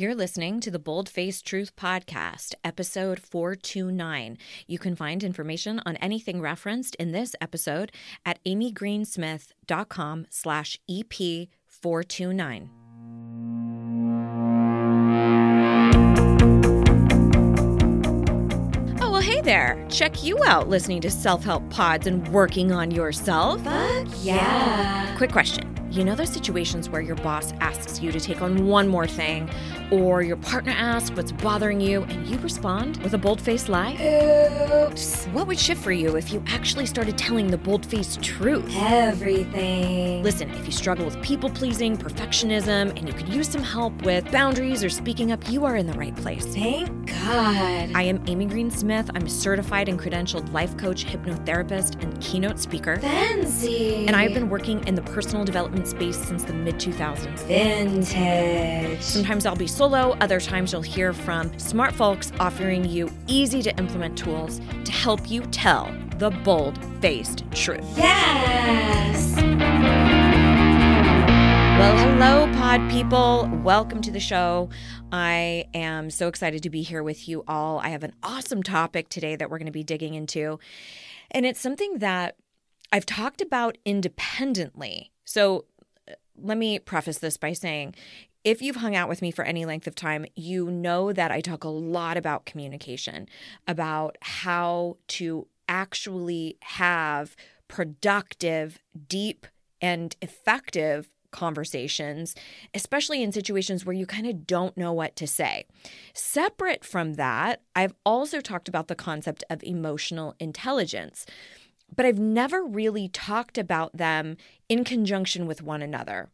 You're listening to the Bold Face Truth Podcast, episode 429. You can find information on anything referenced in this episode at amygreensmith.com slash EP429. Oh, well, hey there. Check you out listening to self help pods and working on yourself. Fuck yeah. Quick question. You know those situations where your boss asks you to take on one more thing, or your partner asks what's bothering you, and you respond with a bold faced lie? Oops. What would shift for you if you actually started telling the bold faced truth? Everything. Listen, if you struggle with people pleasing, perfectionism, and you could use some help with boundaries or speaking up, you are in the right place. Thank God. I am Amy Green Smith. I'm a certified and credentialed life coach, hypnotherapist, and keynote speaker. Fancy. And I've been working in the personal development space since the mid 2000s. vintage. Sometimes I'll be solo, other times you'll hear from smart folks offering you easy to implement tools to help you tell the bold faced truth. Yes. Well, hello, pod people. Welcome to the show. I am so excited to be here with you all. I have an awesome topic today that we're going to be digging into, and it's something that I've talked about independently. So, let me preface this by saying if you've hung out with me for any length of time, you know that I talk a lot about communication, about how to actually have productive, deep, and effective conversations, especially in situations where you kind of don't know what to say. Separate from that, I've also talked about the concept of emotional intelligence, but I've never really talked about them in conjunction with one another.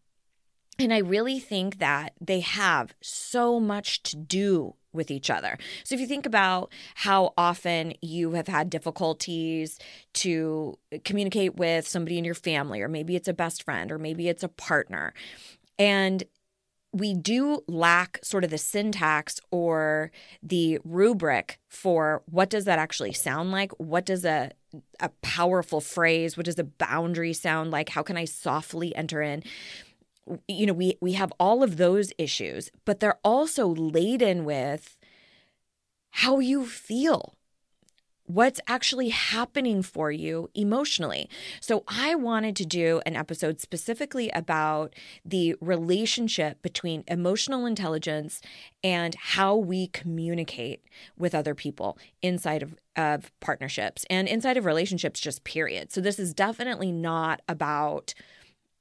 And I really think that they have so much to do with each other. So if you think about how often you have had difficulties to communicate with somebody in your family, or maybe it's a best friend, or maybe it's a partner, and we do lack sort of the syntax or the rubric for what does that actually sound like? What does a a powerful phrase, what does a boundary sound like? How can I softly enter in? you know we we have all of those issues but they're also laden with how you feel what's actually happening for you emotionally. So, I wanted to do an episode specifically about the relationship between emotional intelligence and how we communicate with other people inside of, of partnerships and inside of relationships, just period. So, this is definitely not about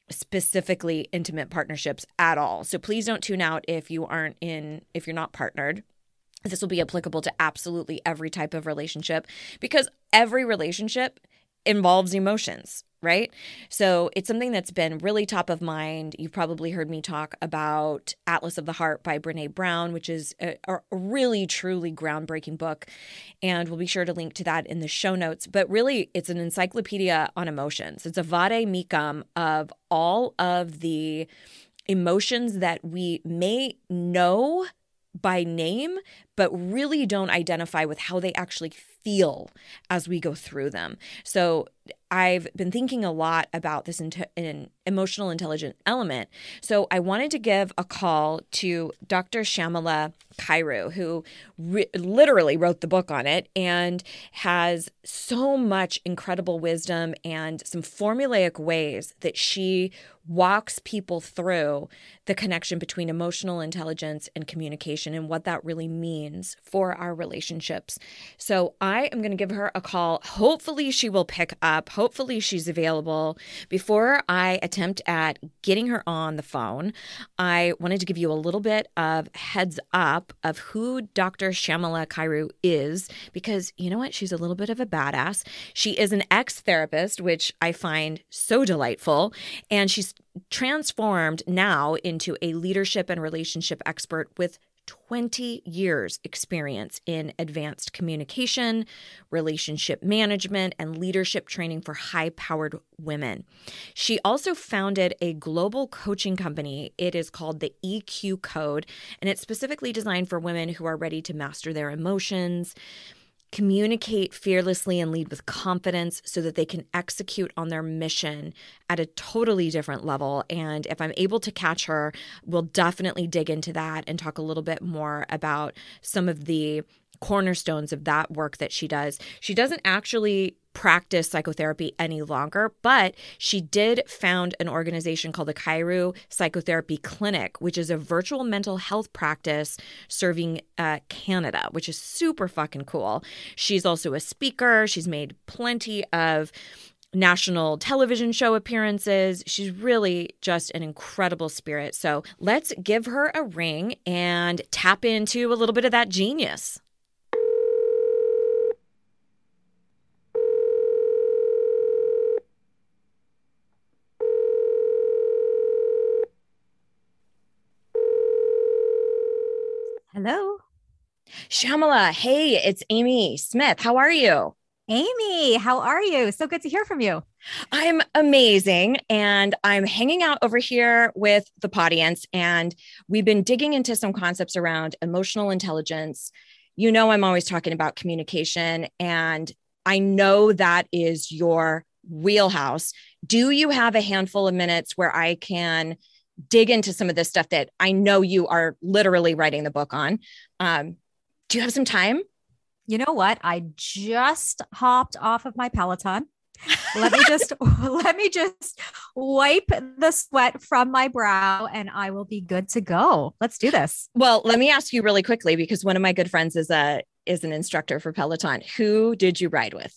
specifically intimate partnerships at all. So please don't tune out if you aren't in if you're not partnered. This will be applicable to absolutely every type of relationship because every relationship involves emotions, right? So it's something that's been really top of mind. You've probably heard me talk about Atlas of the Heart by Brene Brown, which is a, a, really, truly groundbreaking book. And we'll be sure to link to that in the show notes. But really, it's an encyclopedia on emotions. It's a vade mecum of all of the emotions that we may know by name, but really don't identify with how they actually feel as we go through them. So I've been thinking a lot about this in, in emotional intelligent element. So I wanted to give a call to Dr. Shyamala Kiru, who re- literally wrote the book on it and has so much incredible wisdom and some formulaic ways that she walks people through the connection between emotional intelligence and communication and what that really means for our relationships. So I am going to give her a call. Hopefully, she will pick up. Hopefully, she's available. Before I attempt at getting her on the phone, I wanted to give you a little bit of heads up of who Dr. Shyamala Kiru is because you know what? She's a little bit of a badass. She is an ex therapist, which I find so delightful. And she's transformed now into a leadership and relationship expert with 20 years experience in advanced communication, relationship management, and leadership training for high powered women. She also founded a global coaching company. It is called the EQ Code, and it's specifically designed for women who are ready to master their emotions, communicate fearlessly and lead with confidence so that they can execute on their mission at a totally different level. And if I'm able to catch her, we'll definitely dig into that and talk a little bit more about some of the cornerstones of that work that she does. She doesn't actually practice psychotherapy any longer, but she did found an organization called the Kiru Psychotherapy Clinic, which is a virtual mental health practice serving uh, Canada, which is super fucking cool. She's also a speaker. She's made plenty of national television show appearances. She's really just an incredible spirit. So let's give her a ring and tap into a little bit of that genius. Hello. Shyamala, hey, it's Amy Smith. How are you? Amy, how are you? So good to hear from you. I'm amazing. And I'm hanging out over here with the audience. And we've been digging into some concepts around emotional intelligence. You know, I'm always talking about communication, and I know that is your wheelhouse. Do you have a handful of minutes where I can? Dig into some of this stuff that I know you are literally writing the book on. Um, do you have some time? You know what? I just hopped off of my Peloton. let me just let me just wipe the sweat from my brow and I will be good to go. Let's do this. Well, let me ask you really quickly because one of my good friends is a is an instructor for Peloton. Who did you ride with?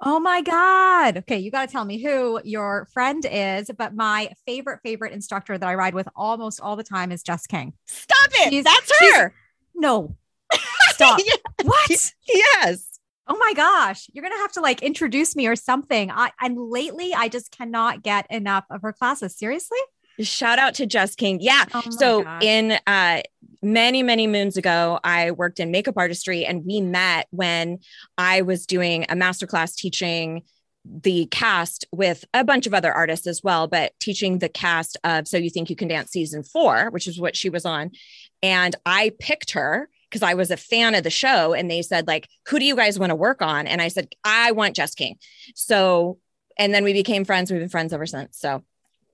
Oh my God. Okay. You got to tell me who your friend is. But my favorite, favorite instructor that I ride with almost all the time is Jess King. Stop it. She's, That's her. No. Stop. yeah. What? Yes. Oh my gosh. You're going to have to like introduce me or something. I, and lately, I just cannot get enough of her classes. Seriously? Shout out to Jess King. Yeah. Oh so gosh. in uh many many moons ago i worked in makeup artistry and we met when i was doing a masterclass teaching the cast with a bunch of other artists as well but teaching the cast of so you think you can dance season 4 which is what she was on and i picked her because I was a fan of the show and they said like who do you guys want to work on and I said I want Jess King. So and then we became friends we've been friends ever since. So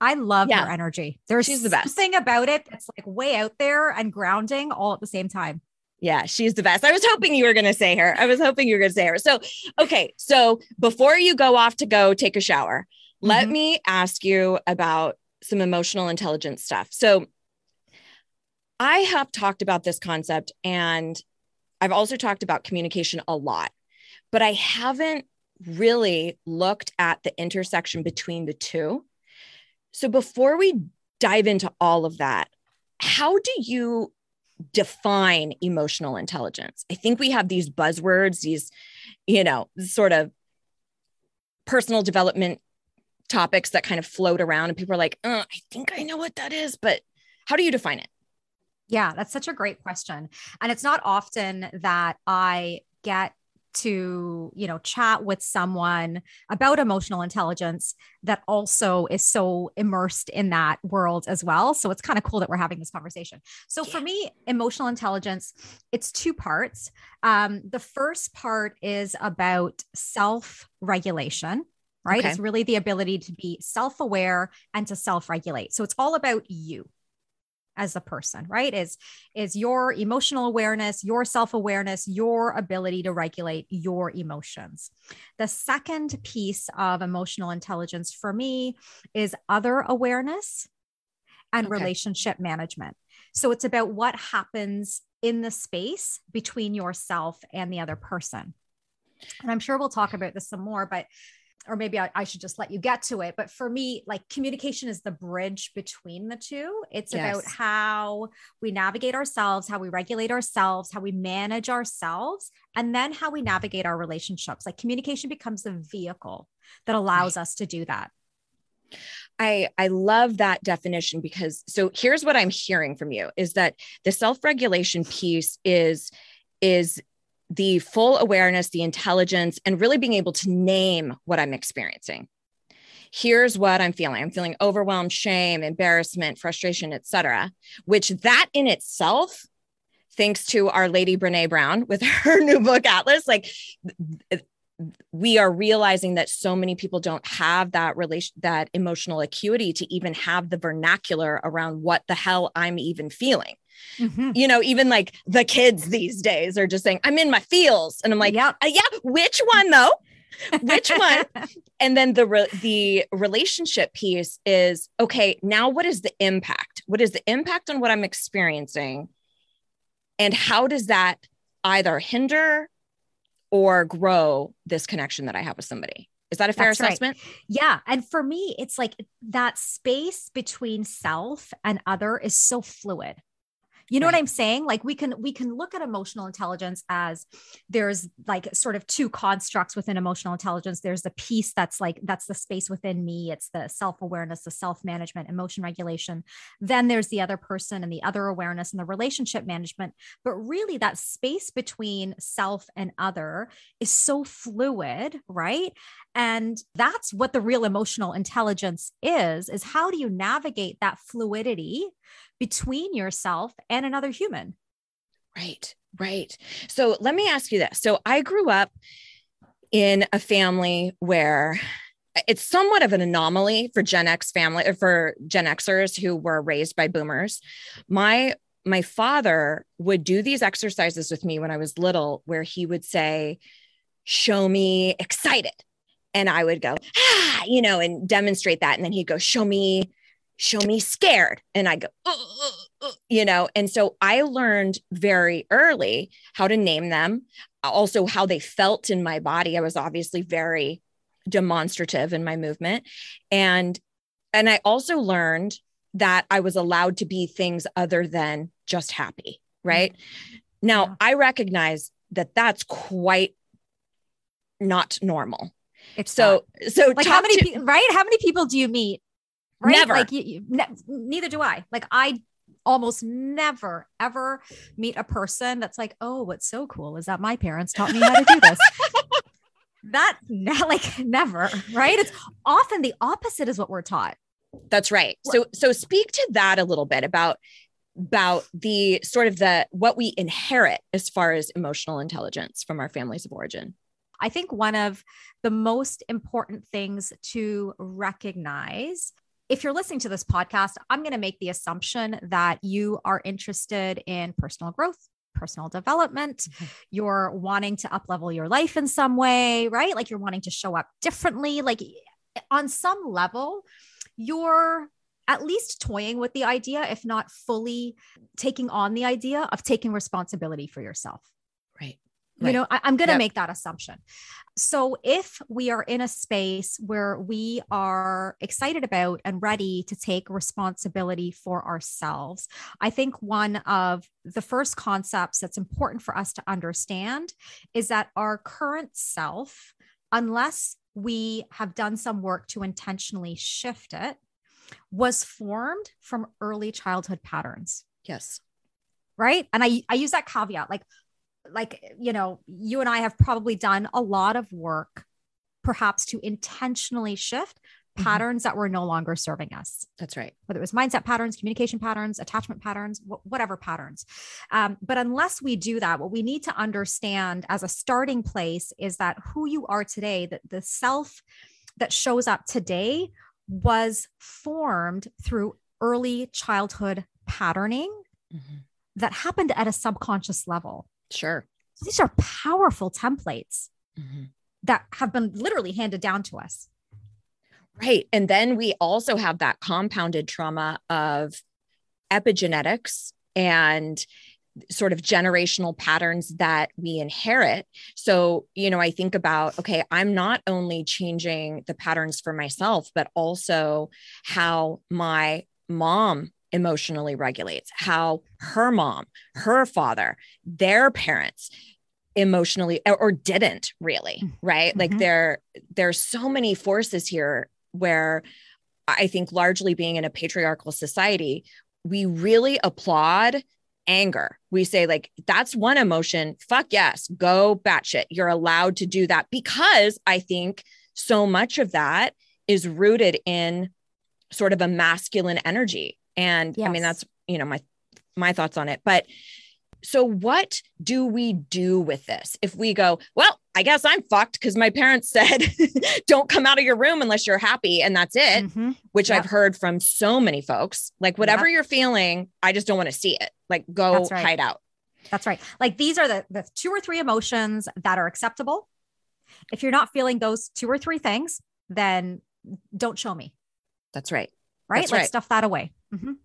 I love yeah. her energy. There's she's the best thing about it that's like way out there and grounding all at the same time. Yeah, she's the best. I was hoping you were going to say her. I was hoping you were going to say her. So, okay. So, before you go off to go take a shower, mm-hmm. let me ask you about some emotional intelligence stuff. So, I have talked about this concept and I've also talked about communication a lot, but I haven't really looked at the intersection between the two. So before we dive into all of that, how do you define emotional intelligence? I think we have these buzzwords, these, you know, sort of personal development topics that kind of float around, and people are like, uh, I think I know what that is, but how do you define it? Yeah, that's such a great question. And it's not often that I get to you know chat with someone about emotional intelligence that also is so immersed in that world as well. So it's kind of cool that we're having this conversation. So yeah. for me emotional intelligence it's two parts. Um, the first part is about self regulation right? Okay. it's really the ability to be self-aware and to self-regulate. So it's all about you as a person right? Is is your emotional awareness your self-awareness your ability to regulate your emotions. The second piece of emotional intelligence for me is other awareness and okay. relationship management. So it's about what happens in the space between yourself and the other person. And i'm sure we'll talk about this some more but or maybe I, I, should just let you get to it. But for me, like communication is the bridge between the two. It's yes. about how we navigate ourselves, how we regulate ourselves, how we manage ourselves, and then how we navigate our relationships. Like communication becomes the vehicle that allows right. us to do that. I I love that definition because so here's what I'm hearing from you is that the self-regulation piece is is the full awareness, the intelligence, and really being able to name what I'm experiencing. Here's what I'm feeling. I'm feeling overwhelmed, shame, embarrassment, frustration, etc. Which that in itself thanks to our lady Brene Brown with her new book Atlas, like we are realizing that so many people don't have that relation that emotional acuity to even have the vernacular around what the hell I'm even feeling. Mm-hmm. You know, even like the kids these days are just saying, I'm in my feels. And I'm like, yep. Uh, yeah, which one though? which one? and then the re- the relationship piece is okay, now what is the impact? What is the impact on what I'm experiencing? And how does that either hinder or grow this connection that I have with somebody. Is that a fair That's assessment? Right. Yeah. And for me, it's like that space between self and other is so fluid. You know right. what I'm saying? Like we can we can look at emotional intelligence as there's like sort of two constructs within emotional intelligence. There's the piece that's like that's the space within me. It's the self-awareness, the self-management, emotion regulation. Then there's the other person and the other awareness and the relationship management. But really that space between self and other is so fluid, right? And that's what the real emotional intelligence is is how do you navigate that fluidity between yourself and another human. Right, right. So let me ask you this. So I grew up in a family where it's somewhat of an anomaly for Gen X family or for Gen Xers who were raised by boomers. My my father would do these exercises with me when I was little where he would say, "Show me excited." And I would go, "Ah," you know, and demonstrate that and then he'd go, "Show me show me scared. And I go, uh, uh, uh, you know, and so I learned very early how to name them, also how they felt in my body. I was obviously very demonstrative in my movement. And and I also learned that I was allowed to be things other than just happy, right? Mm-hmm. Now, yeah. I recognize that that's quite not normal. It's so not. so like how many to, right? How many people do you meet right? Never. Like you, you ne- neither do I. Like I almost never ever meet a person that's like, oh, what's so cool is that my parents taught me how to do this. that like never, right? It's often the opposite is what we're taught. That's right. So so speak to that a little bit about about the sort of the what we inherit as far as emotional intelligence from our families of origin. I think one of the most important things to recognize if you're listening to this podcast, I'm going to make the assumption that you are interested in personal growth, personal development. Mm-hmm. You're wanting to up level your life in some way, right? Like you're wanting to show up differently. Like on some level, you're at least toying with the idea, if not fully taking on the idea of taking responsibility for yourself. Right. You know, I, am going to yep. make that assumption. So, if we are in a space where we are excited about and ready to take responsibility for ourselves, I think one of the first concepts that's important for us to understand is that our current self, unless we have done some work to intentionally shift it, was formed from early childhood patterns. Yes. Right. And I, I use that caveat like like you know you and i have probably done a lot of work perhaps to intentionally shift mm-hmm. patterns that were no longer serving us that's right whether it was mindset patterns communication patterns attachment patterns wh- whatever patterns um, but unless we do that what we need to understand as a starting place is that who you are today that the self that shows up today was formed through early childhood patterning mm-hmm. that happened at a subconscious level Sure. These are powerful templates mm-hmm. that have been literally handed down to us. Right. And then we also have that compounded trauma of epigenetics and sort of generational patterns that we inherit. So, you know, I think about, okay, I'm not only changing the patterns for myself, but also how my mom emotionally regulates, how her mom, her father, their parents emotionally or, didn't really, mm, right? Mm-hmm. Like there there's so many forces here where I think largely being in a patriarchal society, we really applaud anger. We say, like, that's one emotion. Fuck yes, go batshit. You're allowed to do that because I think so much of that is rooted in sort of a masculine energy and yes. I mean, that's, you know, my, my thoughts on it. But so what do we do with this if we go well i guess i'm fucked because my parents said don't come out of your room unless you're happy and that's it Mhm. which Yep. i've heard from so many folks like whatever you're feeling i just don't want to see it like go right. hide out That's right. Like these are the, the two or three emotions that are acceptable. If you're not feeling those two or three things, then don't show me. that's right Right. That's like right. stuff that away. Mhm.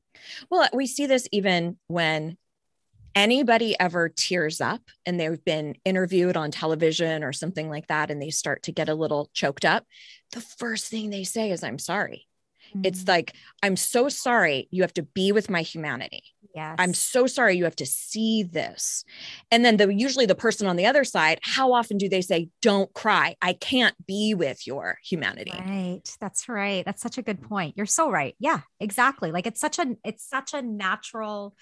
Well, we see this even when anybody ever tears up and they've been interviewed on television or something like that, and they start to get a little choked up. The first thing they say is, I'm sorry. It's Mm. like, I'm so sorry. You have to be with my humanity. yes. I'm so sorry. You have to see this. And then the usually the person on the other side, how often do they say, Don't cry? I can't be with your humanity. Right. That's right. That's such a good point. You're so right. Yeah, exactly. Like it's such a it's such a natural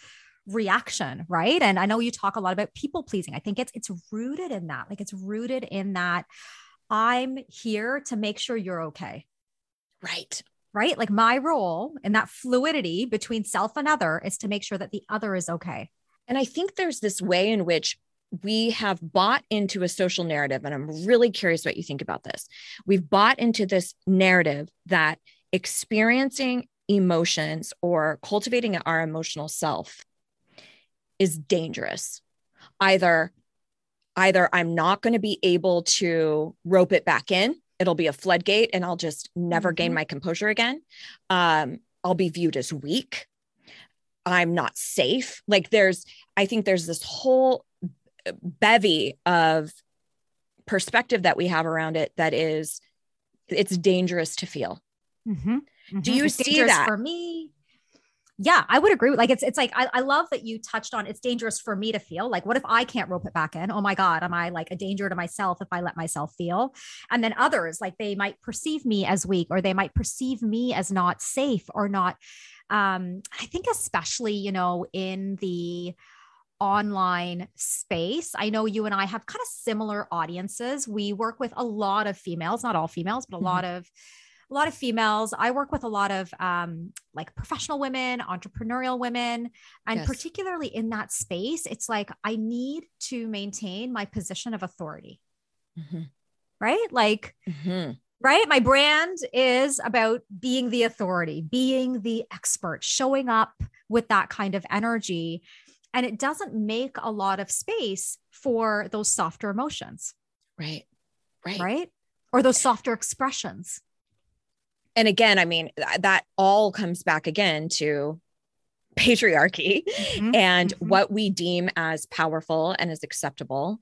reaction, right? And I know you talk a lot about people pleasing. I think it's it's rooted in that. Like it's rooted in that I'm here to make sure you're okay. Right. Right? Like my role in that fluidity between self and other is to make sure that the other is okay. And I think there's this way in which we have bought into a social narrative. And I'm really curious what you think about this. We've bought into this narrative that experiencing emotions or cultivating our emotional self is dangerous. Either either I'm not going to be able to rope it back in, it'll be a floodgate and I'll just never gain Mhm. my composure again. Um, I'll be viewed as weak. I'm not safe. Like there's, I think there's this whole bevy of perspective that we have around it that is, it's dangerous to feel. Mm-hmm. Do you It's see that? for me? Yeah, I would agree. with- Like it's it's like I, I love that you touched on it's dangerous for me to feel. Like, what if I can't rope it back in? Oh my God, am I like a danger to myself if I let myself feel? And then others, like they might perceive me as weak or they might perceive me as not safe or not. Um, I think especially, you know, in the online space. I know you and I have kind of similar audiences. We work with a lot of females, not all females, but a Mhm. lot of a lot of females. I work with a lot of um, like professional women, entrepreneurial women, and Yes. particularly in that space, it's like I need to maintain my position of authority, Mhm. right? Like, Mhm. right? My brand is about being the authority, being the expert, showing up with that kind of energy. And it doesn't make a lot of space for those softer emotions, Right. Right. right? Or those softer expressions. And again, I mean, th- that all comes back again to patriarchy and Mhm. what we deem as powerful and as acceptable.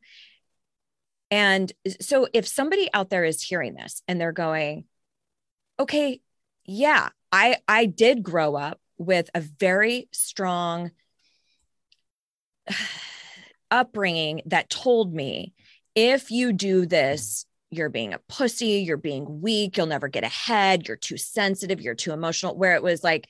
And so if somebody out there is hearing this and they're going, okay, yeah, I I did grow up with a very strong upbringing that told me if you do this, you're being a pussy, you're being weak, you'll never get ahead, you're too sensitive, you're too emotional. Where it was like,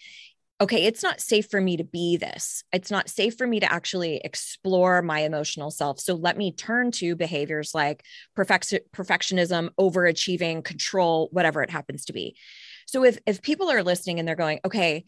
okay, it's not safe for me to be this. It's not safe for me to actually explore my emotional self. So let me turn to behaviors like perfect, perfectionism, overachieving, control, whatever it happens to be. So if if people are listening and they're going, okay,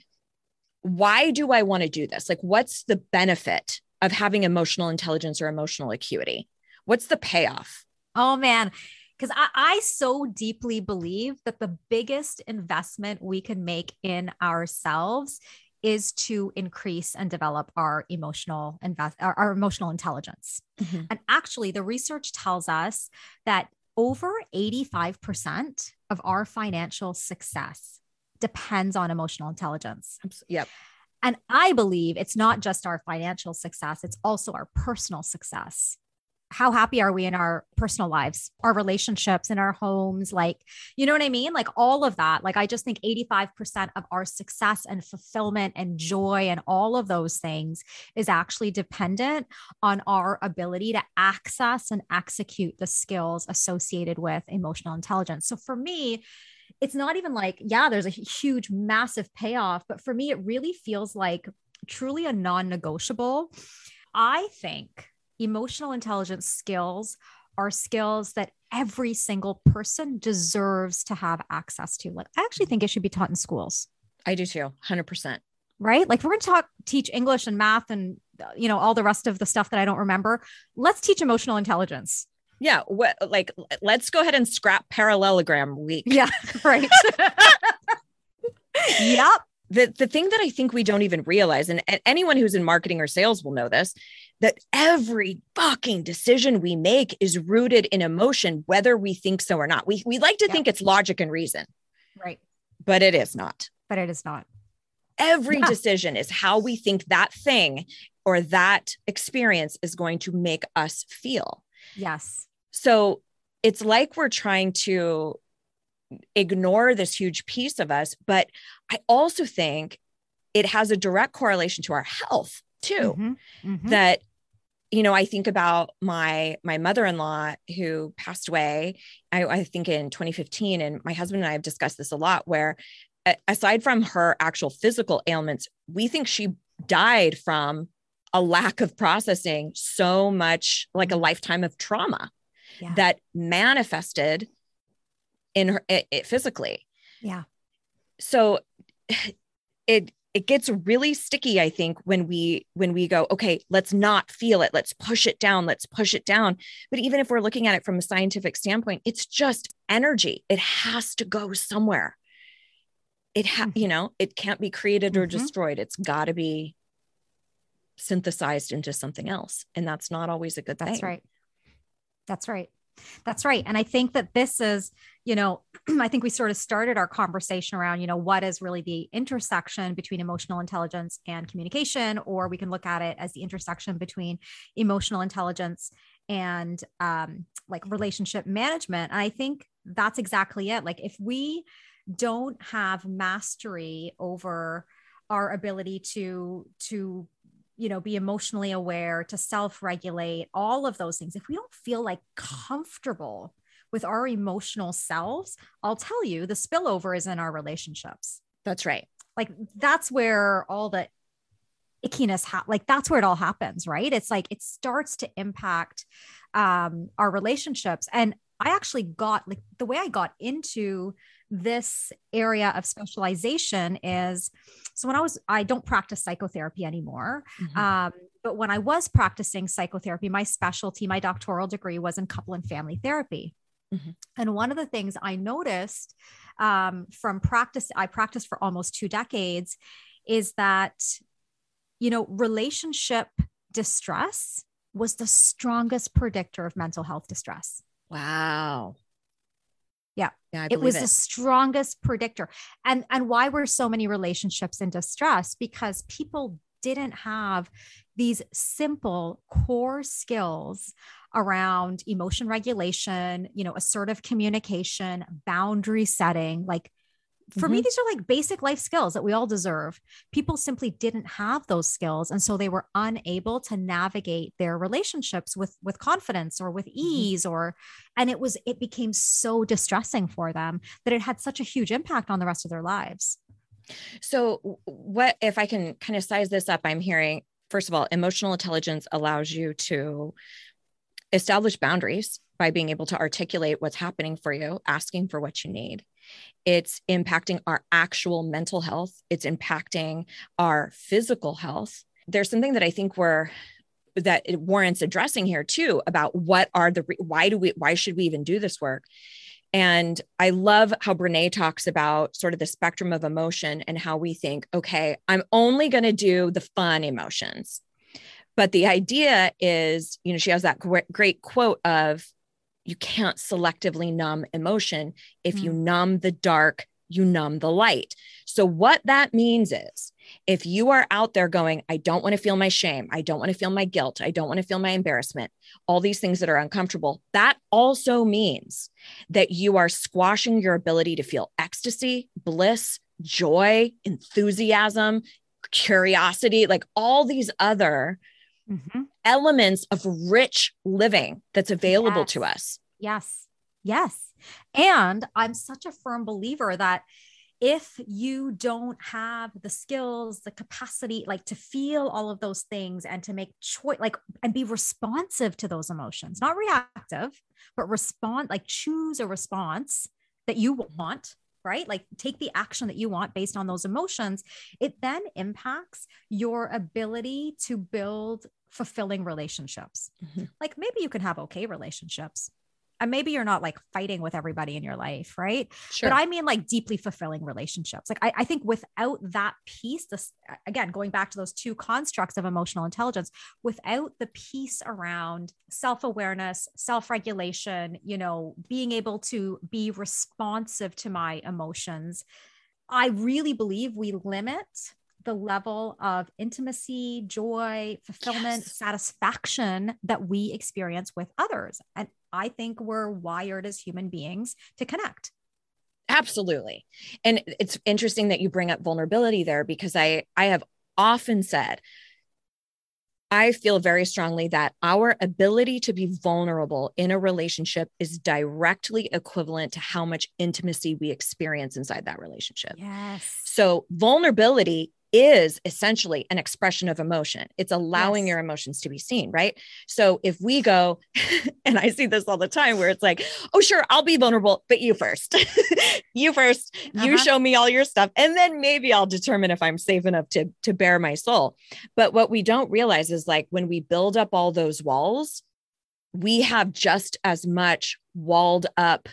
why do I want to do this? Like, what's the benefit of having emotional intelligence or emotional acuity? What's the payoff? Oh man. Because I, I so deeply believe that the biggest investment we can make in ourselves is to increase and develop our emotional invest our, our emotional intelligence. Mhm. And actually, the research tells us that over 85% of our financial success depends on emotional intelligence. Yep. And I believe it's not just our financial success, it's also our personal success. How happy are we in our personal lives, our relationships, in our homes? Like, you know what I mean? Like, all of that. Like, I just think 85% of our success and fulfillment and joy and all of those things is actually dependent on our ability to access and execute the skills associated with emotional intelligence. So, for me, it's not even like, yeah, there's a huge, massive payoff, but for me, it really feels like truly a non negotiable. I think emotional intelligence skills are skills that every single person deserves to have access to. Like, I actually think it should be taught in schools, I do too. 100%. right? Like, we're going to talk, teach English and math and uh, you know, all the rest of the stuff that I don't remember. Let's teach emotional intelligence. Yeah. What like let's go ahead and scrap parallelogram week. Yeah. Right. yep. The the thing that I think we don't even realize, and, and anyone who's in marketing or sales will know this, that every fucking decision we make is rooted in emotion, whether we think so or not. We we like to Yep. think it's logic and reason, Right. but it is not. But it is not. Every Yeah. decision is how we think that thing or that experience is going to make us feel. Yes. So it's like we're trying to ignore this huge piece of us. But I also think it has a direct correlation to our health too. Mhm. Mhm. That, you know, I think about my my mother-in-law who passed away, I, I think in 2015. And my husband and I have discussed this a lot, where aside from her actual physical ailments, we think she died from a lack of processing so much like a mm-hmm. lifetime of trauma Yeah. that manifested in her it, it physically yeah. so it it gets really sticky i think when we when we go okay let's not feel it let's push it down let's push it down but even if we're looking at it from a scientific standpoint it's just energy it has to go somewhere it ha- Mhm. you know it can't be created or Mhm. destroyed it's got to be synthesized into something else and that's not always a good That's thing right. That's right. That's right. And I think that this is, you know, I think we sort of started our conversation around, you know, what is really the intersection between emotional intelligence and communication, or we can look at it as the intersection between emotional intelligence and um, like relationship management. And I think that's exactly it. Like if we don't have mastery over our ability to to you know be emotionally aware to self-regulate all of those things. If we don't feel like comfortable with our emotional selves i'll tell you the spillover is in our relationships. That's right. Like that's where all the ickiness ha- like that's where it all happens right? It's like it starts to impact um our relationships. And i actually got like the way i got into this area of specialization is so when i was i don't practice psychotherapy anymore Mhm. um, but when I was practicing psychotherapy, my specialty, my doctoral degree was in couple and family therapy. Mhm. And one of the things I noticed um, from practice, I practiced for almost two decades, is that, you know, relationship distress was the strongest predictor of mental health distress. wow Yeah. it was the strongest predictor and and why were so many relationships in distress because people didn't have these simple core skills around emotion regulation you know assertive communication boundary setting like for me Mhm. these are like basic life skills that we all deserve people simply didn't have those skills and so they were unable to navigate their relationships with with confidence or with ease or and it was it became so distressing for them that it had such a huge impact on the rest of their lives So, what if I can kind of size this up? I'm hearing, first of all, emotional intelligence allows you to establish boundaries by being able to articulate what's happening for you, asking for what you need. It's impacting our actual mental health, it's impacting our physical health. There's something that I think we're that it warrants addressing here too about what are the why do we why should we even do this work and I love how Brene talks about sort of the spectrum of emotion and how we think, okay, I'm only going to do the fun emotions. But the idea is, you know, she has that great, quote of, you can't selectively numb emotion. If you hmm. numb the dark, you numb the light. So, what that means is if you are out there going, I don't want to feel my shame, I don't want to feel my guilt, I don't want to feel my embarrassment, all these things that are uncomfortable, that also means that you are squashing your ability to feel ecstasy, bliss, joy, enthusiasm, curiosity, like all these other mm-hmm. Elements of rich living that's available to us. Yes. Yes. And I'm such a firm believer that if you don't have the skills, the capacity, like to feel all of those things and to make choice, like, and be responsive to those emotions, not reactive, but respond, like choose a response that you want right? Like take the action that you want based on those emotions, it then impacts your ability to build fulfilling relationships. Mhm. Like maybe you can have okay relationships. And maybe you're not like fighting with everybody in your life, right? Sure. But I mean like deeply fulfilling relationships. Like I, I think without that piece, this again, going back to those two constructs of emotional intelligence, without the piece around self-awareness, self-regulation, you know, being able to be responsive to my emotions, I really believe we limit the level of intimacy, joy, fulfillment, Yes. satisfaction that we experience with others. And I think we're wired as human beings to connect. Absolutely. And it's interesting that you bring up vulnerability there because I I have often said I feel very strongly that our ability to be vulnerable in a relationship is directly equivalent to how much intimacy we experience inside that relationship. Yes. So, vulnerability is essentially an expression of emotion. It's allowing Yes. your emotions to be seen, right? So, if we go, and I see this all the time where it's like, oh, sure, I'll be vulnerable, but you first. you first. You Uh-huh. show me all your stuff, and then maybe I'll determine if I'm safe enough to, to bare my soul. But what we don't realize is like when we build up all those walls, we have just as much walled up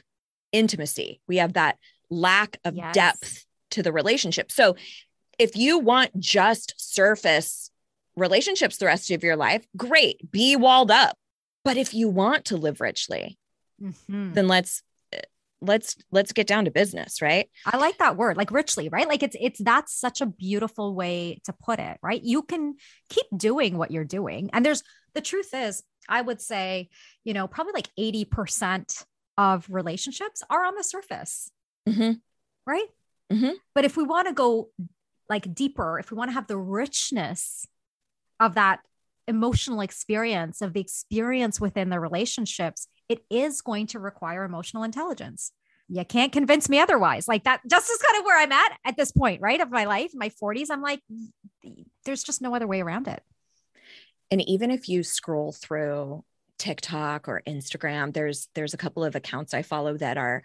intimacy. We have that lack of Yes. depth to the relationship. So if you want just surface relationships the rest of your life, great, be walled up. But if you want to live richly, Mhm. then let's let's let's get down to business, right? I like that word, like richly, right? Like it's it's that's such a beautiful way to put it, right? You can keep doing what you're doing. And there's the truth is, I would say, you know, probably like 80% of relationships are on the surface, Mhm. right? Mhm. But if we want to go like deeper, if we want to have the richness of that emotional experience, of the experience within the relationships, it is going to require emotional intelligence. You can't convince me otherwise. Like that, just is kind of where I'm at at this point, right? Of my life, my 40s. I'm like, there's just no other way around it. And even if you scroll through TikTok or Instagram, there's there's a couple of accounts I follow that are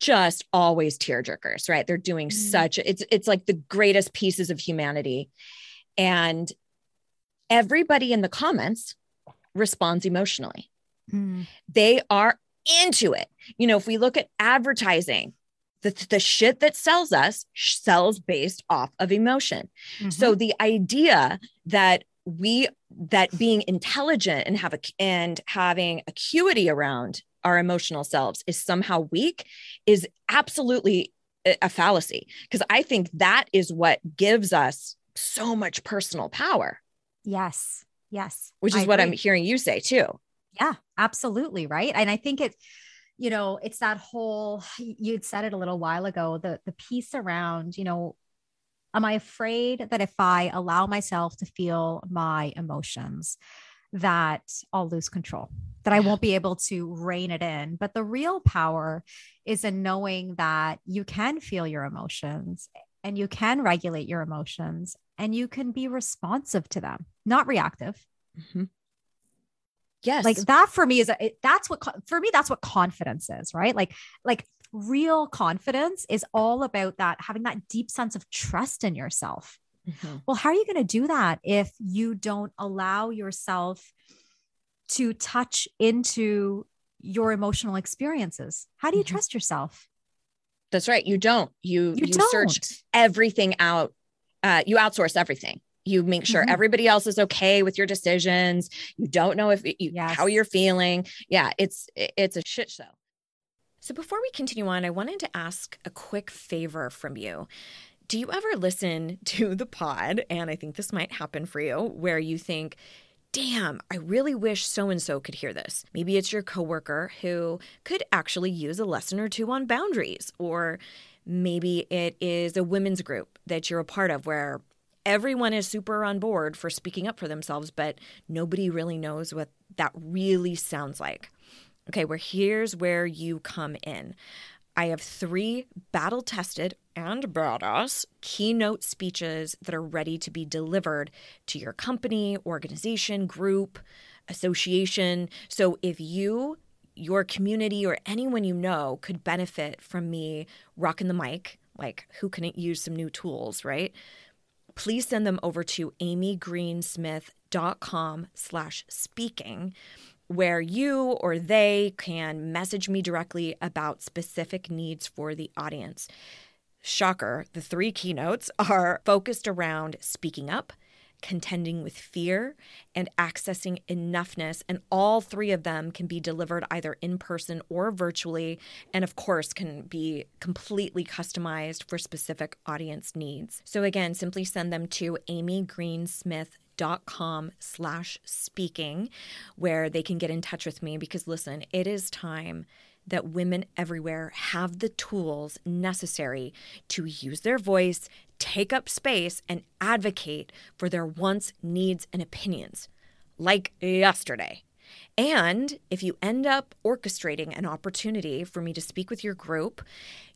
just always tear jerkers, right? They're doing Mhm. such it's it's like the greatest pieces of humanity. And everybody in the comments responds emotionally. They are into it. You know, if we look at advertising, the, the shit that sells us sells based off of emotion. So the idea that we that being intelligent and have a and having acuity around our emotional selves is somehow weak is absolutely a fallacy because I think that is what gives us so much personal power, yes, yes, which I is what I'm hearing you say too. Yeah, absolutely. Right. And I think it, you know, it's that whole, you'd said it a little while ago, the, the piece around, you know, am I afraid that if I allow myself to feel my emotions, that I'll lose control, that I won't be able to rein it in. But the real power is in knowing that you can feel your emotions and you can regulate your emotions and you can be responsive to them, not reactive Mhm. Yes. like that for me is a, that's what for me that's what confidence is right like like real confidence is all about that having that deep sense of trust in yourself Mhm. well how are you going to do that if you don't allow yourself to touch into your emotional experiences how do you Mhm. trust yourself That's right. You don't. You you, you, don't search everything out. Uh, you outsource everything. You make sure Mhm. everybody else is okay with your decisions. You don't know if you, how you're feeling. Yeah, it's it's a shit show. So before we continue on, I wanted to ask a quick favor from you. Do you ever listen to the pod? And I think this might happen for you, where you think, damn, I really wish so and so could hear this. Maybe it's your coworker who could actually use a lesson or two on boundaries, or maybe it is a women's group that you're a part of where everyone is super on board for speaking up for themselves, but nobody really knows what that really sounds like. Okay, where here's where you come in. I have three battle tested and badass keynote speeches that are ready to be delivered to your company, organization, group, association. So if you your community or anyone you know could benefit from me rocking the mic, like who couldn't use some new tools, right? Please send them over to amygreensmith.com slash speaking where you or they can message me directly about specific needs for the audience. Shocker, the three keynotes are focused around speaking up, contending with fear, and accessing enoughness. And all three of them can be delivered either in person or virtually, and of course, can be completely customized for specific audience needs. So, again, simply send them to Amy Greensmith dot com slash speaking where they can get in touch with me because listen it is time that women everywhere have the tools necessary to use their voice, take up space, and advocate for their wants, needs, and opinions, like yesterday. And if you end up orchestrating an opportunity for me to speak with your group,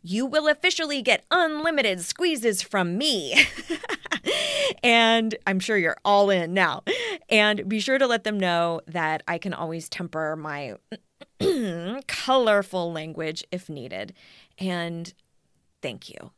you will officially get unlimited squeezes from me. and I'm sure you're all in now. And be sure to let them know that I can always temper my colorful language if needed. And thank you.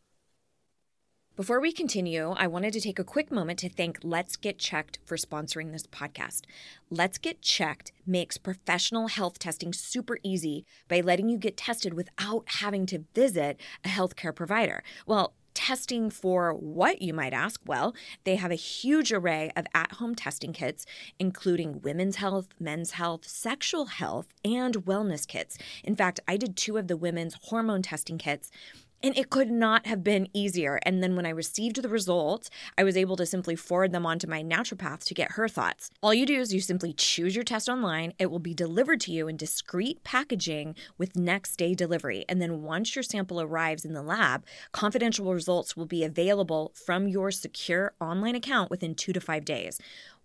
Before we continue, I wanted to take a quick moment to thank Let's Get Checked for sponsoring this podcast. Let's Get Checked makes professional health testing super easy by letting you get tested without having to visit a healthcare provider. Well, testing for what, you might ask? Well, they have a huge array of at home testing kits, including women's health, men's health, sexual health, and wellness kits. In fact, I did two of the women's hormone testing kits and it could not have been easier. And then when I received the results, I was able to simply forward them onto my naturopath to get her thoughts. All you do is you simply choose your test online. It will be delivered to you in discreet packaging with next day delivery. And then once your sample arrives in the lab, confidential results will be available from your secure online account within two to five days.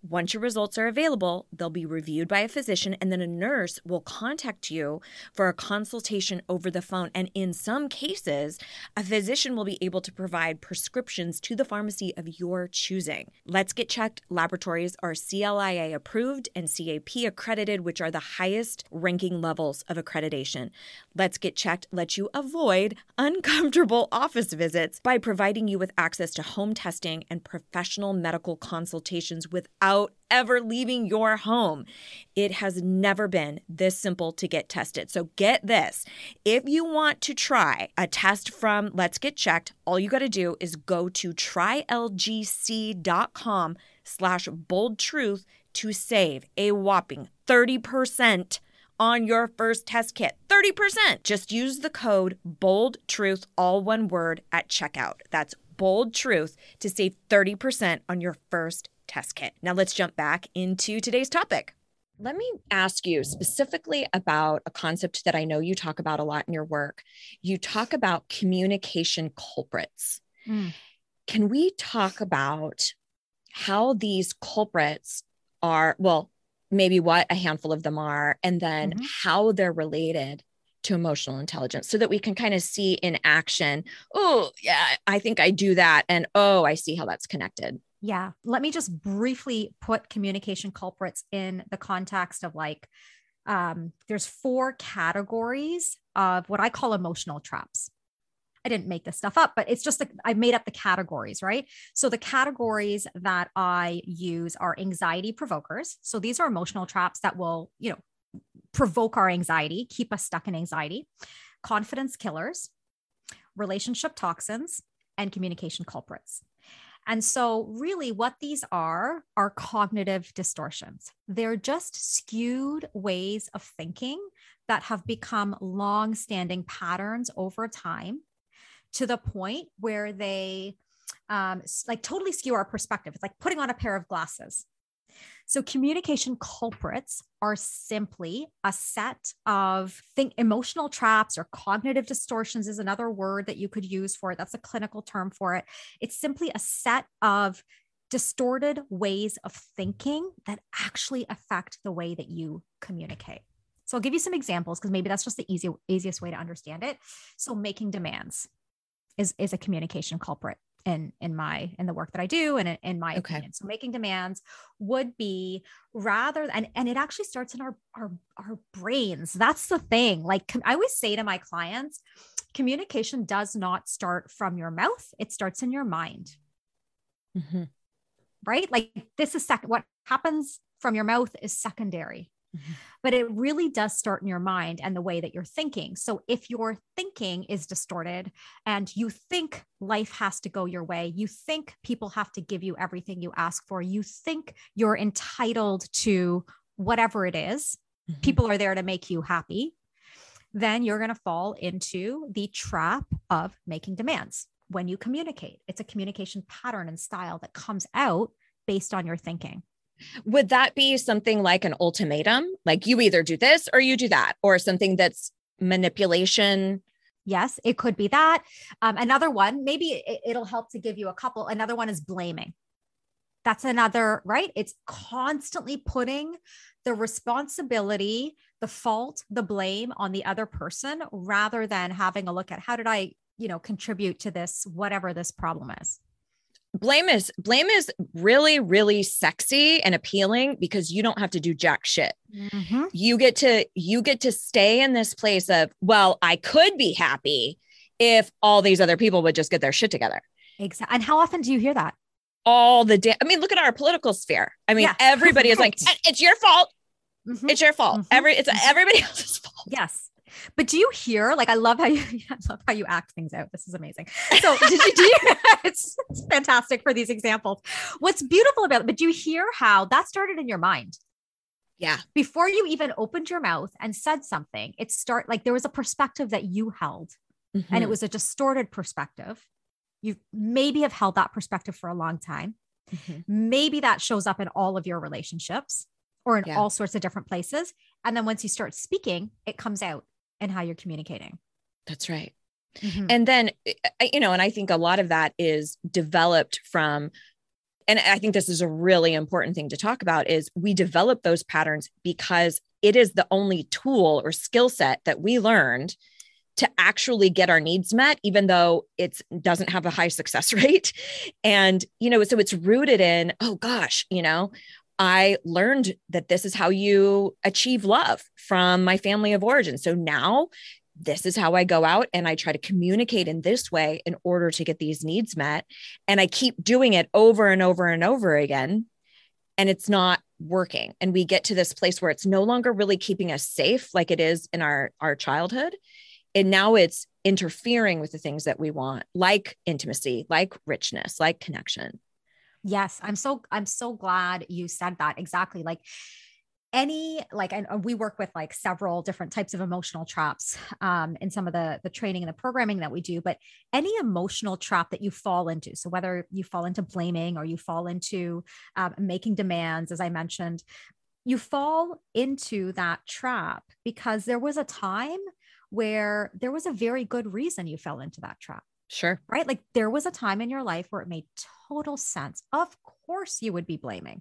Once your results are available, they'll be reviewed by a physician, and then a nurse will contact you for a consultation over the phone. And in some cases, a physician will be able to provide prescriptions to the pharmacy of your choosing. Let's Get Checked laboratories are CLIA approved and CAP accredited, which are the highest ranking levels of accreditation. Let's Get Checked lets you avoid uncomfortable office visits by providing you with access to home testing and professional medical consultations without without ever leaving your home. It has never been this simple to get tested. So get this. If you want to try a test from Let's Get Checked, all you got to do is go to trylgc.com slash bold truth to save a whopping 30% on your first test kit. 30%. Just use the code bold truth, all one word at checkout. That's bold truth to save 30% on your first test kit. Now let's jump back into today's topic. Let me ask you specifically about a concept that I know you talk about a lot in your work. You talk about communication culprits. Mm. Can we talk about how these culprits are, well, maybe what a handful of them are, and then mm-hmm. how they're related to emotional intelligence so that we can kind of see in action, oh, yeah, I think I do that. And oh, I see how that's connected. Yeah. Let me just briefly put communication culprits in the context of like, um, there's four categories of what I call emotional traps. I didn't make this stuff up, but it's just like I made up the categories, right? So the categories that I use are anxiety provokers. So these are emotional traps that will, you know, provoke our anxiety, keep us stuck in anxiety, confidence killers, relationship toxins, and communication culprits. And so, really, what these are are cognitive distortions. They're just skewed ways of thinking that have become long standing patterns over time to the point where they um, like totally skew our perspective. It's like putting on a pair of glasses. So, communication culprits are simply a set of think emotional traps or cognitive distortions is another word that you could use for it. That's a clinical term for it. It's simply a set of distorted ways of thinking that actually affect the way that you communicate. So I'll give you some examples because maybe that's just the easy, easiest way to understand it. So making demands is, is a communication culprit. In in my in the work that I do and in, in my Okay. opinion. So making demands would be rather and and it actually starts in our our our brains. That's the thing. Like I always say to my clients, communication does not start from your mouth. It starts in your mind, Mhm. right? Like this is second what happens from your mouth is secondary. But it really does start in your mind and the way that you're thinking. So if your thinking is distorted and you think life has to go your way, you think people have to give you everything you ask for, you think you're entitled to whatever it is, Mhm. people are there to make you happy, then you're going to fall into the trap of making demands when you communicate. It's a communication pattern and style that comes out based on your thinking. Would that be something like an ultimatum? Like you either do this or you do that, or something that's manipulation? Yes, it could be that. Um, another one, maybe it, it'll help to give you a couple. Another one is blaming. That's another, right? It's constantly putting the responsibility, the fault, the blame on the other person rather than having a look at how did I, you know, contribute to this, whatever this problem is. Blame is blame is really, really sexy and appealing because you don't have to do jack shit. You get to you get to stay in this place of, well, I could be happy if all these other people would just get their shit together. Exactly. And how often do you hear that? All the day. I mean, look at our political sphere. I mean, Yeah. everybody is like, it's your fault. Mhm. It's your fault. Mhm. Every it's Mhm. everybody else's fault. Yes. But do you hear like I love how you I love how you act things out. This is amazing. So did you do you, it's, it's fantastic for these examples. What's beautiful about it, but do you hear how that started in your mind? Yeah. Before you even opened your mouth and said something, it start like there was a perspective that you held and Mhm. it was a distorted perspective. You maybe have held that perspective for a long time. Mhm. Maybe that shows up in all of your relationships or in Yeah. all sorts of different places. And then once you start speaking, it comes out in how you're communicating. That's right. Mhm. And then, you know, and I think a lot of that is developed from, and I think this is a really important thing to talk about is we develop those patterns because it is the only tool or skill set that we learned to actually get our needs met, even though it doesn't have a high success rate. And, you know, so it's rooted in, oh gosh, you know, I learned that this is how you achieve love from my family of origin. So now this is how I go out and I try to communicate in this way in order to get these needs met. And I keep doing it over and over and over again. And it's not working. And we get to this place where it's no longer really keeping us safe like it is in our, our childhood. And now it's interfering with the things that we want, like intimacy, like richness, like connection. Yes, I'm so I'm so glad you said that exactly. Like any like and uh, we work with like several different types of emotional traps um in some of the the training and the programming that we do but any emotional trap that you fall into so whether you fall into blaming or you fall into um, making demands as i mentioned you fall into that trap because there was a time where there was a very good reason you fell into that trap Sure. right? Like there was a time in your life where it made total sense. Of course, you would be blaming,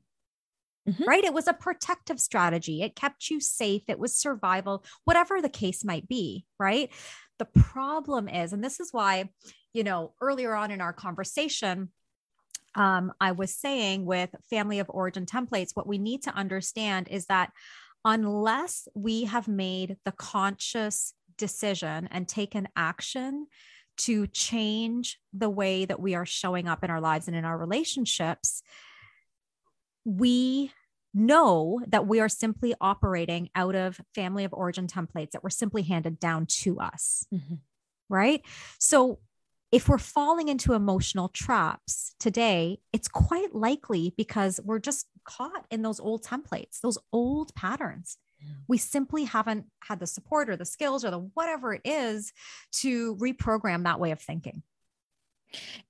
Mhm. right? It was a protective strategy. It kept you safe. It was survival, whatever the case might be, right? The problem is, and this is why, you know, earlier on in our conversation, um, I was saying with family of origin templates, what we need to understand is that unless we have made the conscious decision and taken action to change the way that we are showing up in our lives and in our relationships, we know that we are simply operating out of family of origin templates that were simply handed down to us. Mhm. Right. So, if we're falling into emotional traps today, it's quite likely because we're just caught in those old templates, those old patterns. We simply haven't had the support or the skills or the whatever it is to reprogram that way of thinking.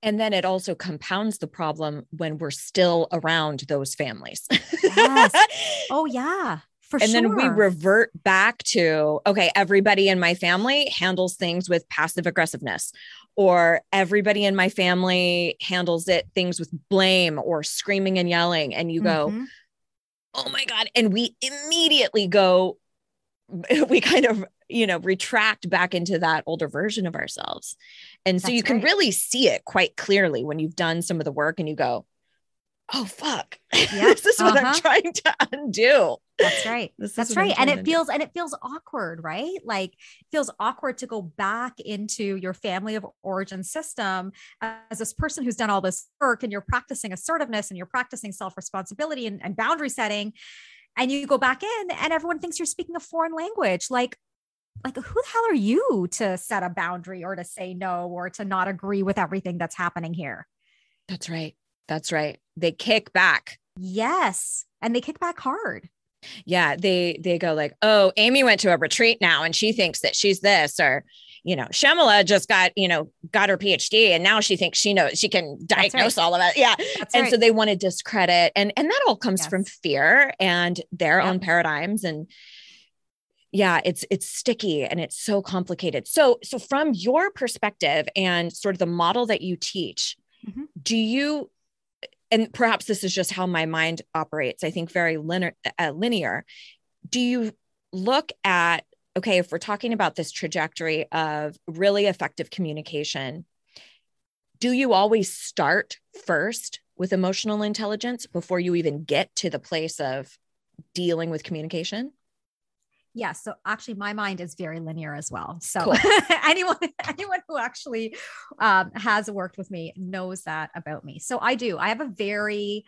And then it also compounds the problem when we're still around those families. Yes. Oh, yeah, for sure. and sure. then we revert back to okay everybody in my family handles things with passive aggressiveness or everybody in my family handles it things with blame or screaming and yelling and you go Mhm. Oh my god and we immediately go we kind of you know, retract back into that older version of ourselves. And so That's you can right. really see it quite clearly when you've done some of the work and you go, oh, fuck, Yeah, this is what I'm uh-huh. trying to undo. That's right. This That's right. And it feels and it feels awkward, right? Like it feels awkward to go back into your family of origin system as this person who's done all this work and you're practicing assertiveness and you're practicing self-responsibility and, and boundary setting. And you go back in and everyone thinks you're speaking a foreign language. Like, like who the hell are you to set a boundary or to say no or to not agree with everything that's happening here? That's right. That's right. They kick back. Yes. And they kick back hard. Yeah. They they go like, oh, Amy went to a retreat now and she thinks that she's this, or you know, Shyamala just got, you know, got her PhD and now she thinks she knows she can diagnose right. all of it. Yeah. That's and right. so they want to discredit and and that all comes from fear and their Yep. own paradigms and yeah it's it's sticky and it's so complicated so so from your perspective and sort of the model that you teach Mhm. do you and perhaps this is just how my mind operates i think very linear uh, linear. Do you look at okay if we're talking about this trajectory of really effective communication do you always start first with emotional intelligence before you even get to the place of dealing with communication Yeah, so actually, my mind is very linear as well. So Cool. anyone anyone who actually um, has worked with me knows that about me. So I do. I have a very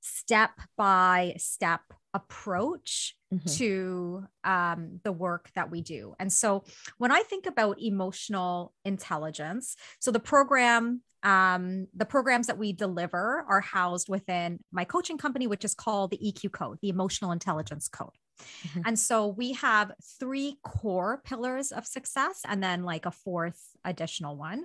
step by step approach Mhm. to um, the work that we do. And so when I think about emotional intelligence, so the program, um, the programs that we deliver are housed within my coaching company, which is called the EQ Code, the Emotional Intelligence Code. Mhm. And so we have three core pillars of success and then like a fourth additional one.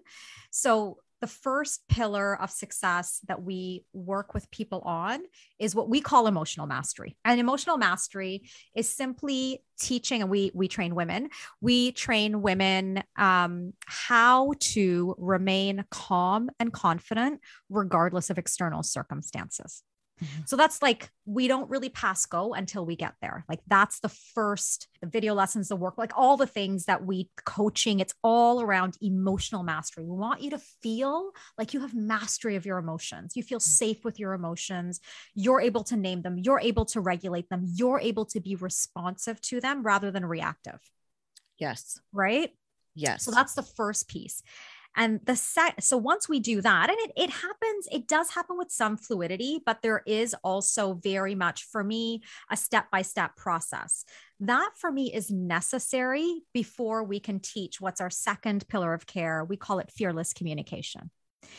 So the first pillar of success that we work with people on is what we call emotional mastery. And emotional mastery is simply teaching, and we we train women. We train women um, how to remain calm and confident regardless of external circumstances. Mhm. So that's like we don't really pass go until we get there. Like that's the first the video lessons, the work, like all the things that we coaching, it's all around emotional mastery. We want you to feel like you have mastery of your emotions. You feel safe with your emotions. You're able to name them, you're able to regulate them, you're able to be responsive to them rather than reactive, yes right? yes So that's the first piece. And the set, so once we do that, and it, it happens, it does happen with some fluidity, but there is also very much for me a step by step process. That for me is necessary before we can teach what's our second pillar of care. We call it fearless communication.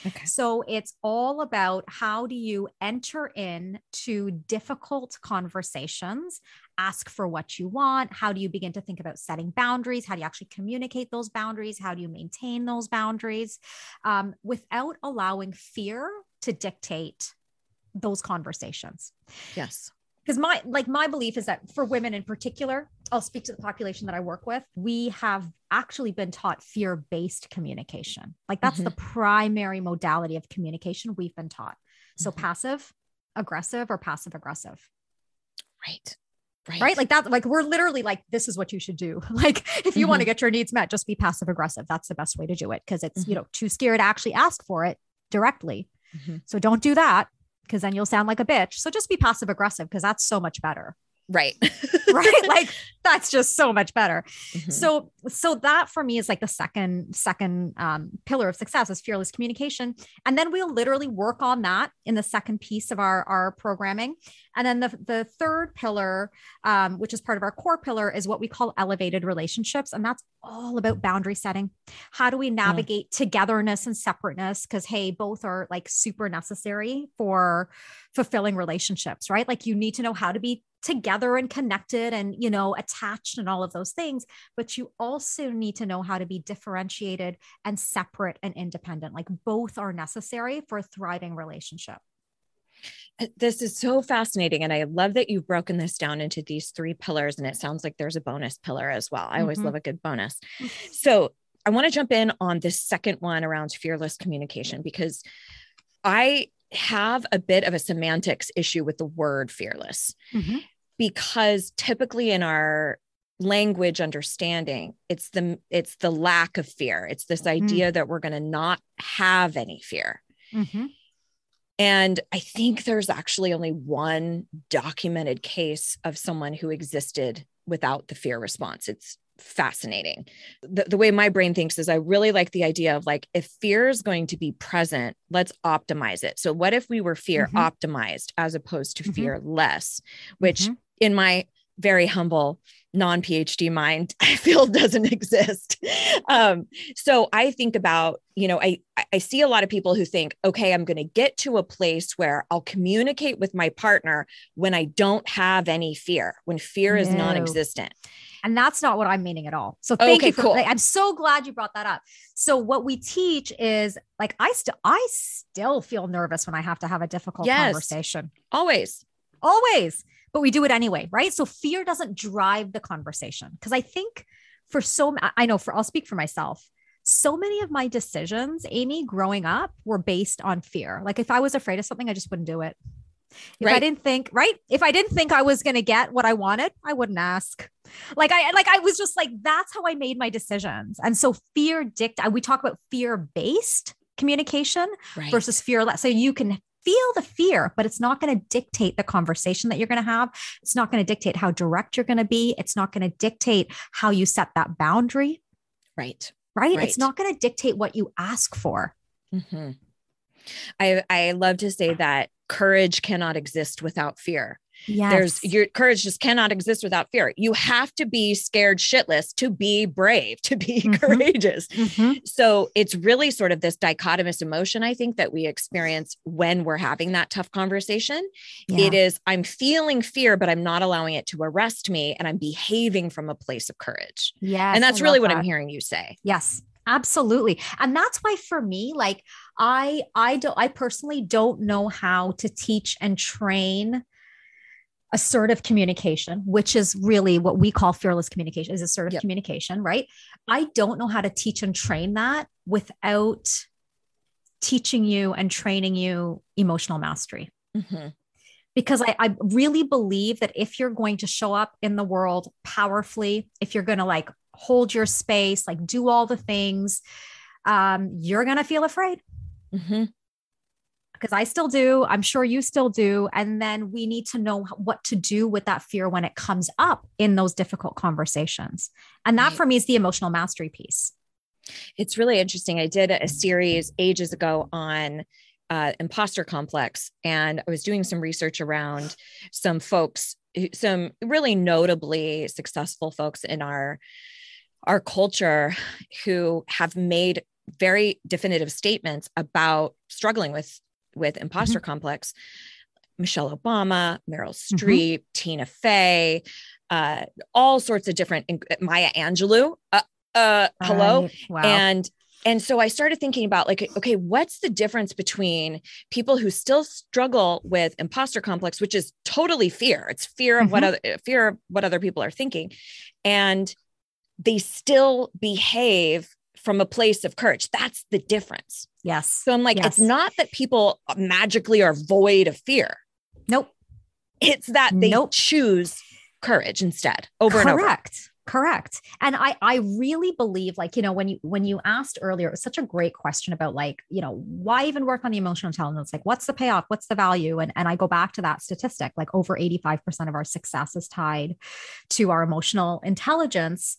Okay. So it's all about how do you enter in to difficult conversations, ask for what you want, how do you begin to think about setting boundaries, how do you actually communicate those boundaries, how do you maintain those boundaries um, without allowing fear to dictate those conversations. Yes because my like my belief is that for women in particular i'll speak to the population that i work with we have actually been taught fear-based communication. Like that's the primary modality of communication we've been taught. So Mhm. passive aggressive or passive aggressive. Right. Right. Right? Like that like we're literally like this is what you should do. Like if you want to get your needs met just be passive aggressive. That's the best way to do it because it's you Mhm. know too scared to actually ask for it directly. Mhm. so don't do that because then you'll sound like a bitch. So just be passive aggressive because that's so much better right. Right? Like that's just so much better. Mhm. so so that for me is like the second second um, pillar of success is fearless communication. And then we'll literally work on that in the second piece of our our programming. And then the the third pillar um, which is part of our core pillar is what we call elevated relationships. And that's all about boundary setting. How do we navigate togetherness and separateness? Because hey both are like super necessary for fulfilling relationships right? Like you need to know how to be together and connected and you know attached and all of those things but you also need to know how to be differentiated and separate and independent like both are necessary for a thriving relationship Uh, This is so fascinating. And I love that you've broken this down into these three pillars. And it sounds like there's a bonus pillar as well. I always Mhm. love a good bonus. So I want to jump in on this second one around fearless communication because I have a bit of a semantics issue with the word fearless because typically in our language understanding it's the it's the lack of fear it's this Mhm. idea that we're going to not have any fear Mhm. and i think there's actually only one documented case of someone who existed without the fear response it's fascinating the, the way my brain thinks is i really like the idea of like if fear is going to be present let's optimize it so what if we were fear Mhm. optimized as opposed to Mhm. fear less which Mhm. In my very humble non PhD mind, I feel doesn't exist. Um, so I think about, you know, I I see a lot of people who think, okay, I'm going to get to a place where I'll communicate with my partner when I don't have any fear, when fear is No. non-existent. And that's not what I'm meaning at all. So thank Okay, you for cool. like, I'm so glad you brought that up. So what we teach is like I still I still feel nervous when I have to have a difficult Yes. conversation. Always. Always. But we do it anyway, right? So fear doesn't drive the conversation. Because I think for so I- know for I'll speak for myself. So many of my decisions, Amy, growing up were based on fear. Like if I was afraid of something, I just wouldn't do it. If I didn't think, right? If I didn't think I was going to get what I wanted, I wouldn't ask. Like I like I was just like that's how I made my decisions. And so fear dict we talk about fear-based communication Right. versus fearless. So you can feel the fear, but it's not going to dictate the conversation that you're going to have. It's not going to dictate how direct you're going to be. It's not going to dictate how you set that boundary, right. right? Right. It's not going to dictate what you ask for. Mhm. I I love to say that courage cannot exist without fear. Yes. There's your courage just cannot exist without fear. You have to be scared shitless to be brave, to be Mhm. courageous. Mhm. So it's really sort of this dichotomous emotion, I think, that we experience when we're having that tough conversation. Yeah. It is, I'm feeling fear, but I'm not allowing it to arrest me and I'm behaving from a place of courage. Yeah. and that's really what I'm hearing you say. Yes, absolutely. And that's why for me, like I I don't I personally don't know how to teach and train assertive communication, which is really what we call fearless communication, is assertive Yep. communication, right? I don't know how to teach and train that without teaching you and training you emotional mastery Mhm. because I, I really believe that if you're going to show up in the world powerfully, if you're going to like hold your space, like do all the things, um, you're going to feel afraid Mhm. Because I still do. I'm sure you still do. And then we need to know what to do with that fear when it comes up in those difficult conversations. And that Right. for me is the emotional mastery piece. It's really interesting. I did a series ages ago on uh, imposter complex, and I was doing some research around some folks, some really notably successful folks in our our culture who have made very definitive statements about struggling with with imposter complex. Michelle Obama, Meryl Streep, Tina Fey, uh, all sorts of different Maya Angelou. Uh, uh, hello. Wow. and and so i started thinking about like okay what's the difference between people who still struggle with imposter complex which is totally fear it's fear of what Mhm. other fear of what other people are thinking and they still behave from a place of courage that's the difference yes. so i'm like Yes. it's not that people uh, magically are void of fear Nope. it's that they Nope. choose courage instead over and over correct correct and i i really believe like you know when you when you asked earlier it was such a great question about like you know why even work on the emotional intelligence like what's the payoff what's the value and and i go back to that statistic like over 85% of our success is tied to our emotional intelligence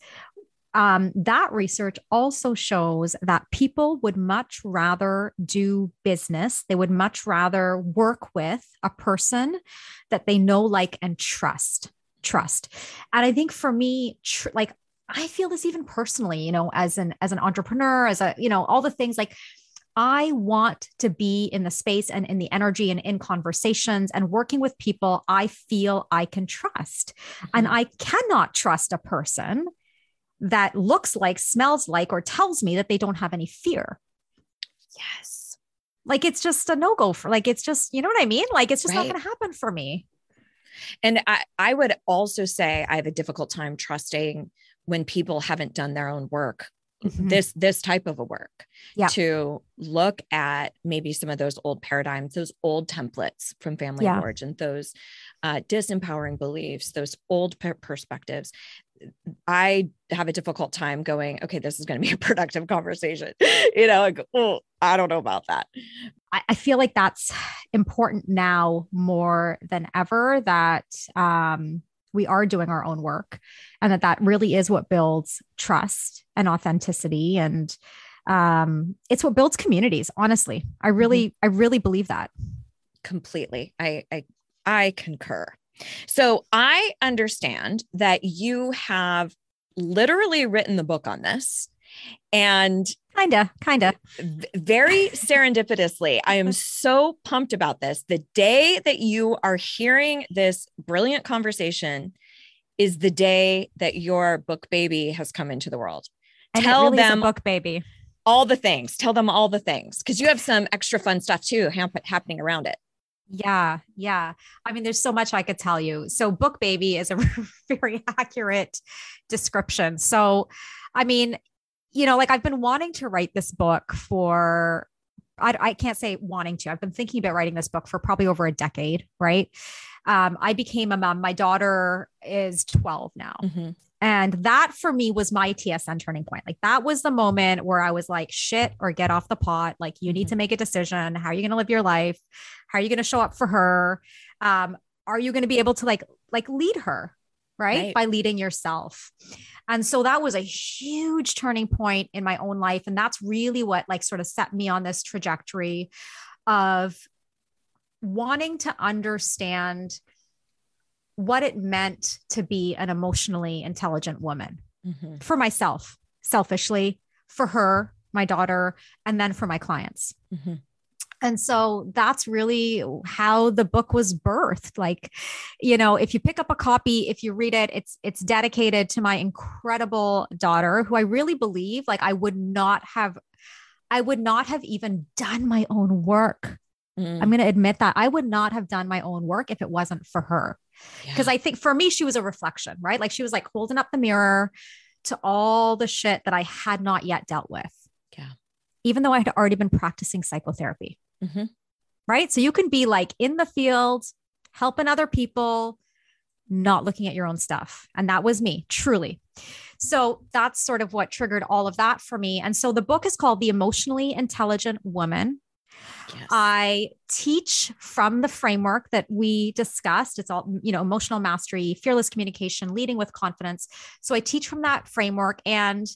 um, that research also shows that people would much rather do business. They would much rather work with a person that they know, like, and trust. Trust. And I think for me, tr- like, I feel this even personally, you know, as an as an entrepreneur, as a you know, all the things like. I want to be in the space and in the energy and in conversations and working with people I feel I can trust. And I cannot trust a person that looks like, smells like, or tells me that they don't have any fear. yes Like it's just a no go for, like, it's just, you know what I mean? Like it's just not going to happen for me. And I, I would also say I have a difficult time trusting when people haven't done their own work, Mhm. this this type of a work, Yeah. to look at maybe some of those old paradigms, those old templates from family Yeah. origin, those uh, disempowering beliefs, those old per- perspectives. I have a difficult time going, okay, this is going to be a productive conversation. you know, like, oh, I don't know about that. I, I feel like that's important now more than ever that um, we are doing our own work and that that really is what builds trust and authenticity and um, it's what builds communities honestly i really mm-hmm. i really believe that completely i i i concur so i understand that you have literally written the book on this and kinda kinda. very serendipitously i am so pumped about this. The day that you are hearing this brilliant conversation is the day that your book baby has come into the world. And tell really them book baby. all the things. Tell them all the things because you have some extra fun stuff too happening around it yeah, yeah. I mean, there's so much I could tell you. So, book baby is a very accurate description. So, I mean, you know, like I've been wanting to write this book for, I, I can't say wanting to, I've been thinking about writing this book for probably over a decade, right? Um, I became a mom. My daughter is 12 now. Mm-hmm. And that for me was my TSN turning point. Like that was the moment where I was like, shit, or get off the pot. Like you need mm-hmm. to make a decision. How are you going to live your life? How are you going to show up for her? Um, are you going to be able to like, like lead her? Right? right? By leading yourself. And so that was a huge turning point in my own life. And that's really what like sort of set me on this trajectory of wanting to understand what it meant to be an emotionally intelligent woman mm-hmm. for myself, selfishly, for her, my daughter, and then for my clients. Mm-hmm and so that's really how the book was birthed like you know if you pick up a copy if you read it it's it's dedicated to my incredible daughter who i really believe like i would not have i would not have even done my own work mm. i'm going to admit that i would not have done my own work if it wasn't for her because yeah. i think for me she was a reflection right like she was like holding up the mirror to all the shit that i had not yet dealt with yeah even though i had already been practicing psychotherapy Mm-hmm. Right. So you can be like in the field, helping other people, not looking at your own stuff. And that was me, truly. So that's sort of what triggered all of that for me. And so the book is called The Emotionally Intelligent Woman. Yes. I teach from the framework that we discussed. It's all, you know, emotional mastery, fearless communication, leading with confidence. So I teach from that framework. And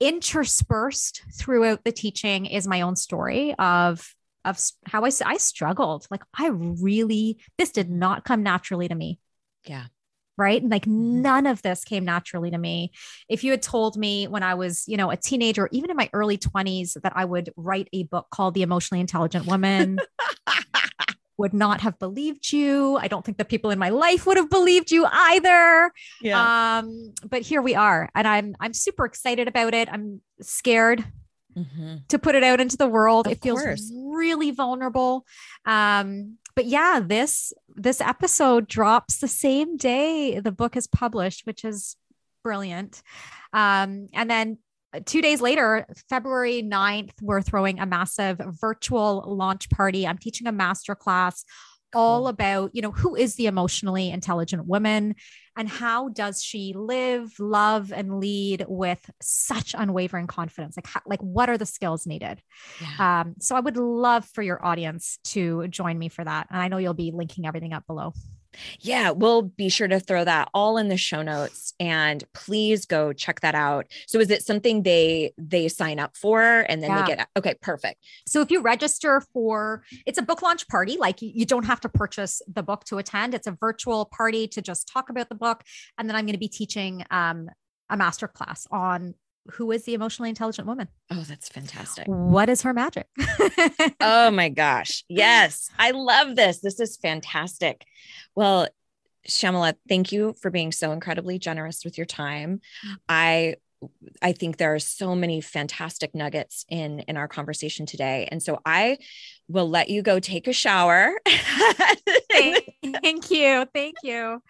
interspersed throughout the teaching is my own story of of how I, I struggled. Like I really, this did not come naturally to me. Yeah. Right. And like mm-hmm. none of this came naturally to me. If you had told me when I was, you know, a teenager, even in my early 20s, that I would write a book called The Emotionally Intelligent Woman, would not have believed you. I don't think the people in my life would have believed you either. Yeah. Um, but here we are. And I'm I'm super excited about it. I'm scared mm-hmm. to put it out into the world. Of it feels course. really vulnerable. Um, but yeah, this this episode drops the same day the book is published, which is brilliant. Um, and then two days later, February 9th, we're throwing a massive virtual launch party. I'm teaching a master class all about, you know, who is the emotionally intelligent woman and how does she live, love, and lead with such unwavering confidence? Like, how, like what are the skills needed? Yeah. Um, so I would love for your audience to join me for that. And I know you'll be linking everything up below. Yeah, we'll be sure to throw that all in the show notes and please go check that out. So is it something they they sign up for and then yeah. they get okay, perfect. So if you register for it's a book launch party, like you don't have to purchase the book to attend. It's a virtual party to just talk about the book and then I'm going to be teaching um a master class on who is the emotionally intelligent woman? Oh, that's fantastic. What is her magic? oh my gosh. Yes. I love this. This is fantastic. Well, Shyamala, thank you for being so incredibly generous with your time. Mm. I I think there are so many fantastic nuggets in in our conversation today. And so I will let you go take a shower. thank you. Thank you.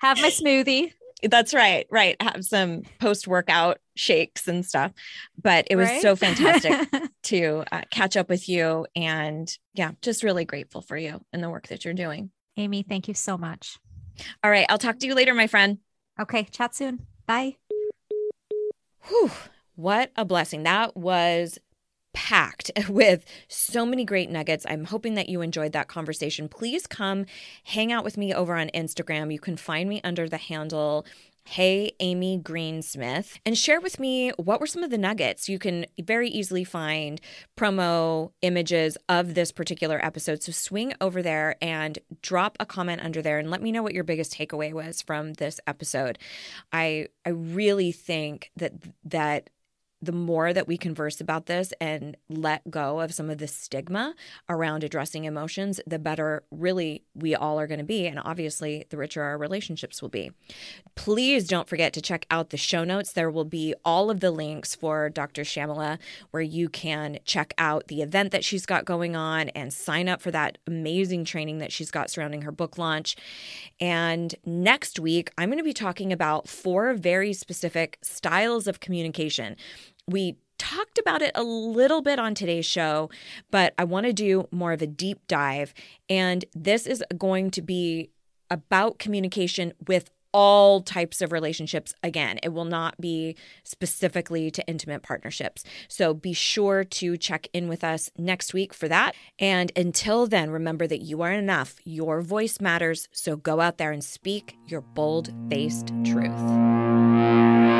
Have my smoothie. That's right. Right. Have some post workout shakes and stuff. But it was right? so fantastic to uh, catch up with you. And yeah, just really grateful for you and the work that you're doing. Amy, thank you so much. All right. I'll talk to you later, my friend. Okay. Chat soon. Bye. Whew, what a blessing. That was packed with so many great nuggets. I'm hoping that you enjoyed that conversation. Please come hang out with me over on Instagram. You can find me under the handle Hey Amy Greensmith and share with me what were some of the nuggets. You can very easily find promo images of this particular episode. So swing over there and drop a comment under there and let me know what your biggest takeaway was from this episode. I I really think that that the more that we converse about this and let go of some of the stigma around addressing emotions, the better really we all are going to be. And obviously, the richer our relationships will be. Please don't forget to check out the show notes. There will be all of the links for Dr. Shyamala where you can check out the event that she's got going on and sign up for that amazing training that she's got surrounding her book launch. And next week, I'm going to be talking about four very specific styles of communication we talked about it a little bit on today's show, but I want to do more of a deep dive. And this is going to be about communication with all types of relationships. Again, it will not be specifically to intimate partnerships. So be sure to check in with us next week for that. And until then, remember that you are enough. Your voice matters. So go out there and speak your bold faced truth.